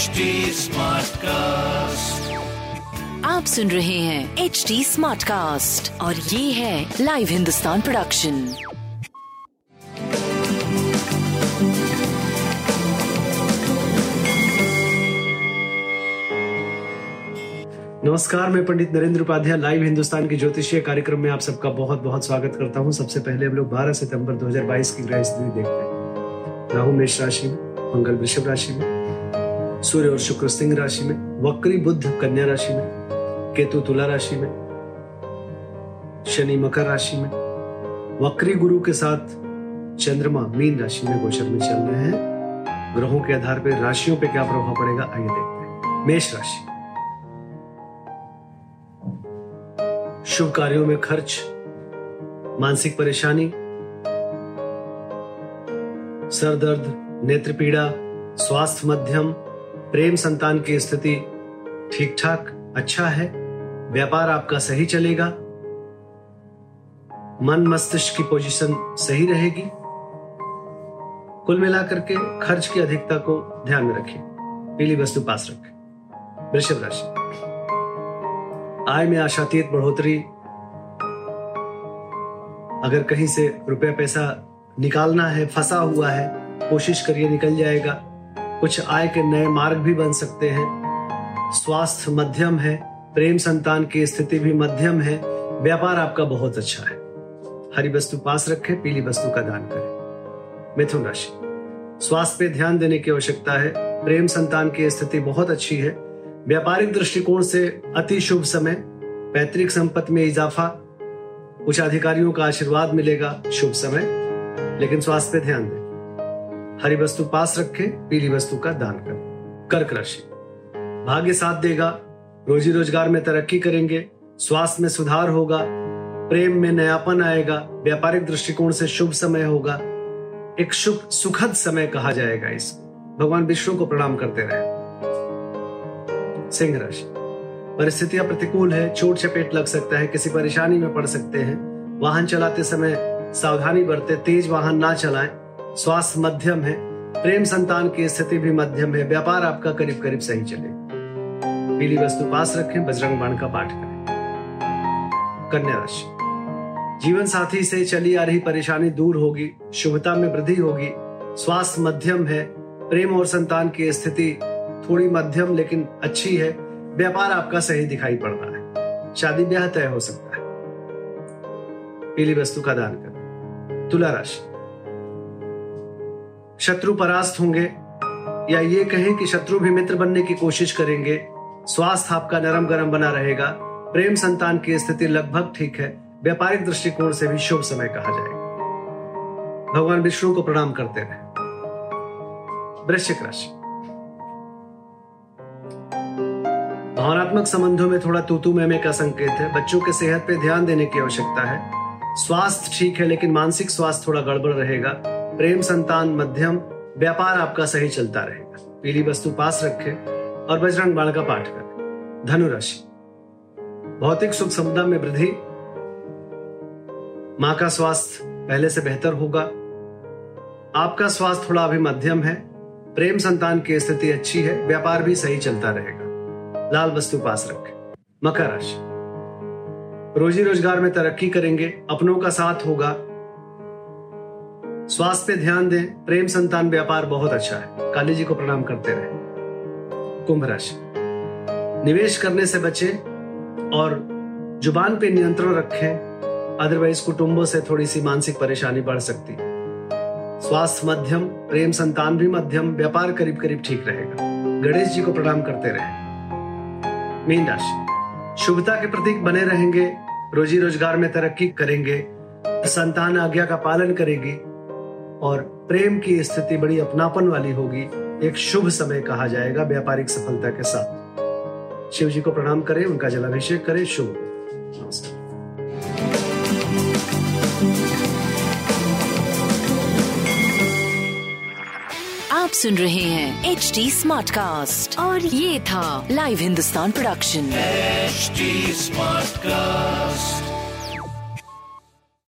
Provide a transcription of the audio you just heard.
HD cast आप सुन रहे हैं एच डी स्मार्ट कास्ट और ये है लाइव हिंदुस्तान प्रोडक्शन नमस्कार मैं पंडित नरेंद्र उपाध्याय लाइव हिंदुस्तान के ज्योतिषीय कार्यक्रम में आप सबका बहुत बहुत स्वागत करता हूँ। सबसे पहले हम लोग 12 सितंबर 2022 की ग्रह स्थिति देखते हैं। राहु मेष राशि में मंगल वृषभ राशि में सूर्य और शुक्र सिंह राशि में, वक्री बुद्ध कन्या राशि में, केतु तुला राशि में, शनि मकर राशि में, वक्री गुरु के साथ चंद्रमा मीन राशि में गोचर में चल रहे हैं। ग्रहों के आधार पर राशियों पे क्या प्रभाव पड़ेगा, आइए देखते हैं। मेष राशि। शुभ कार्यों में खर्च, मानसिक परेशानी सर दर्द नेत्र पीड़ा स्वास्थ्य मध्यम प्रेम संतान की स्थिति ठीक ठाक अच्छा है? व्यापार आपका सही चलेगा। मन मस्तिष्क की पोजीशन सही रहेगी। कुल मिलाकर के खर्च की अधिकता को ध्यान में रखें पीली वस्तु पास रखें। वृषभ राशि। आय में आशातीत बढ़ोतरी। अगर कहीं से रुपया पैसा निकालना है, फंसा हुआ है, कोशिश करिए निकल जाएगा। कुछ आय के नए मार्ग भी बन सकते हैं। स्वास्थ्य मध्यम है, प्रेम संतान की स्थिति भी मध्यम है। व्यापार आपका बहुत अच्छा है। हरी वस्तु पास रखें, पीली वस्तु का दान करें। मिथुन राशि। स्वास्थ्य पे ध्यान देने की आवश्यकता है। प्रेम संतान की स्थिति बहुत अच्छी है। व्यापारिक दृष्टिकोण से अति शुभ समय। पैतृक संपत्ति में इजाफा। उच्च अधिकारियों का आशीर्वाद मिलेगा शुभ समय। लेकिन स्वास्थ्य पे ध्यान दें। हरी वस्तु पास रखें, पीली वस्तु का दान करें। कर्क राशि। भाग्य साथ देगा, रोजी रोज़गार में तरक्की करेंगे, स्वास्थ्य में सुधार होगा, प्रेम में नयापन आएगा, व्यापारिक दृष्टिकोण से शुभ समय होगा। एक शुभ, सुखद समय कहा जाएगा इसको। भगवान विष्णु को प्रणाम करते रहे। सिंह राशि। परिस्थितियाँ प्रतिकूल है, चोट चपेट लग सकता है, किसी परेशानी में पड़ सकते हैं। वाहन चलाते समय सावधानी बरते, तेज वाहन ना चलाएँ। स्वास्थ्य मध्यम है, प्रेम संतान की स्थिति भी मध्यम है, व्यापार आपका करीब करीब सही चले। पीली वस्तु पास रखें, बजरंग बाण का पाठ करें। कन्या राशि। जीवन साथी से चली आ रही परेशानी दूर होगी, शुभता में वृद्धि होगी। स्वास्थ्य मध्यम है, प्रेम और संतान की स्थिति थोड़ी मध्यम लेकिन अच्छी है, व्यापार आपका सही दिखाई पड़ रहा है। शादी ब्याह तय हो सकता है। पीली वस्तु का दान करें। तुला राशि। शत्रु परास्त होंगे, या ये कहें कि शत्रु भी मित्र बनने की कोशिश करेंगे, स्वास्थ्य आपका नरम गरम बना रहेगा। प्रेम संतान की स्थिति लगभग ठीक है, व्यापारिक दृष्टिकोण से भी शुभ समय कहा जाएगा। भगवान विष्णु को प्रणाम करते रहे। वृश्चिक राशि। भावनात्मक संबंधों में थोड़ा तूतू मेमे का संकेत है। बच्चों के सेहत पे ध्यान देने की आवश्यकता है। स्वास्थ्य ठीक है, लेकिन मानसिक स्वास्थ्य थोड़ा गड़बड़ रहेगा। प्रेम संतान मध्यम, व्यापार आपका सही चलता रहेगा। पीली वस्तु पास रखें और बजरंग बाण का पाठ करें। धनु राशि भौतिक सुख संपदा में वृद्धि। माँ का स्वास्थ्य पहले से बेहतर होगा। आपका स्वास्थ्य थोड़ा अभी मध्यम है। प्रेम संतान की स्थिति अच्छी है। व्यापार भी सही चलता रहेगा। लाल वस्तु पास रखें। मकर राशि। रोजी रोज़गार में तरक्की करेंगे। अपनों का साथ होगा। स्वास्थ्य पे ध्यान दें। प्रेम संतान व्यापार बहुत अच्छा है। काली जी को प्रणाम करते रहे। कुंभ राशि। निवेश करने से बचे और ज़ुबान पे नियंत्रण रखें। अदरवाइज़ कुटुंबों से थोड़ी सी मानसिक परेशानी बढ़ सकती स्वास्थ्य मध्यम, प्रेम संतान भी मध्यम, व्यापार करीब करीब ठीक रहेगा। गणेश जी को प्रणाम करते रहे। मीन राशि। शुभता के प्रतीक बने रहेंगे। रोजी रोज़गार में तरक्की करेंगे। संतान आज्ञा का पालन करेगी। और प्रेम की स्थिति बड़ी अपनापन वाली होगी एक शुभ समय कहा जाएगा व्यापारिक सफलता के साथ। शिव जी को प्रणाम करें उनका जलाभिषेक करें शुभ। नमस्कार। आप सुन रहे हैं एच डी स्मार्ट कास्ट और ये था live Hindustan production smart Smartcast.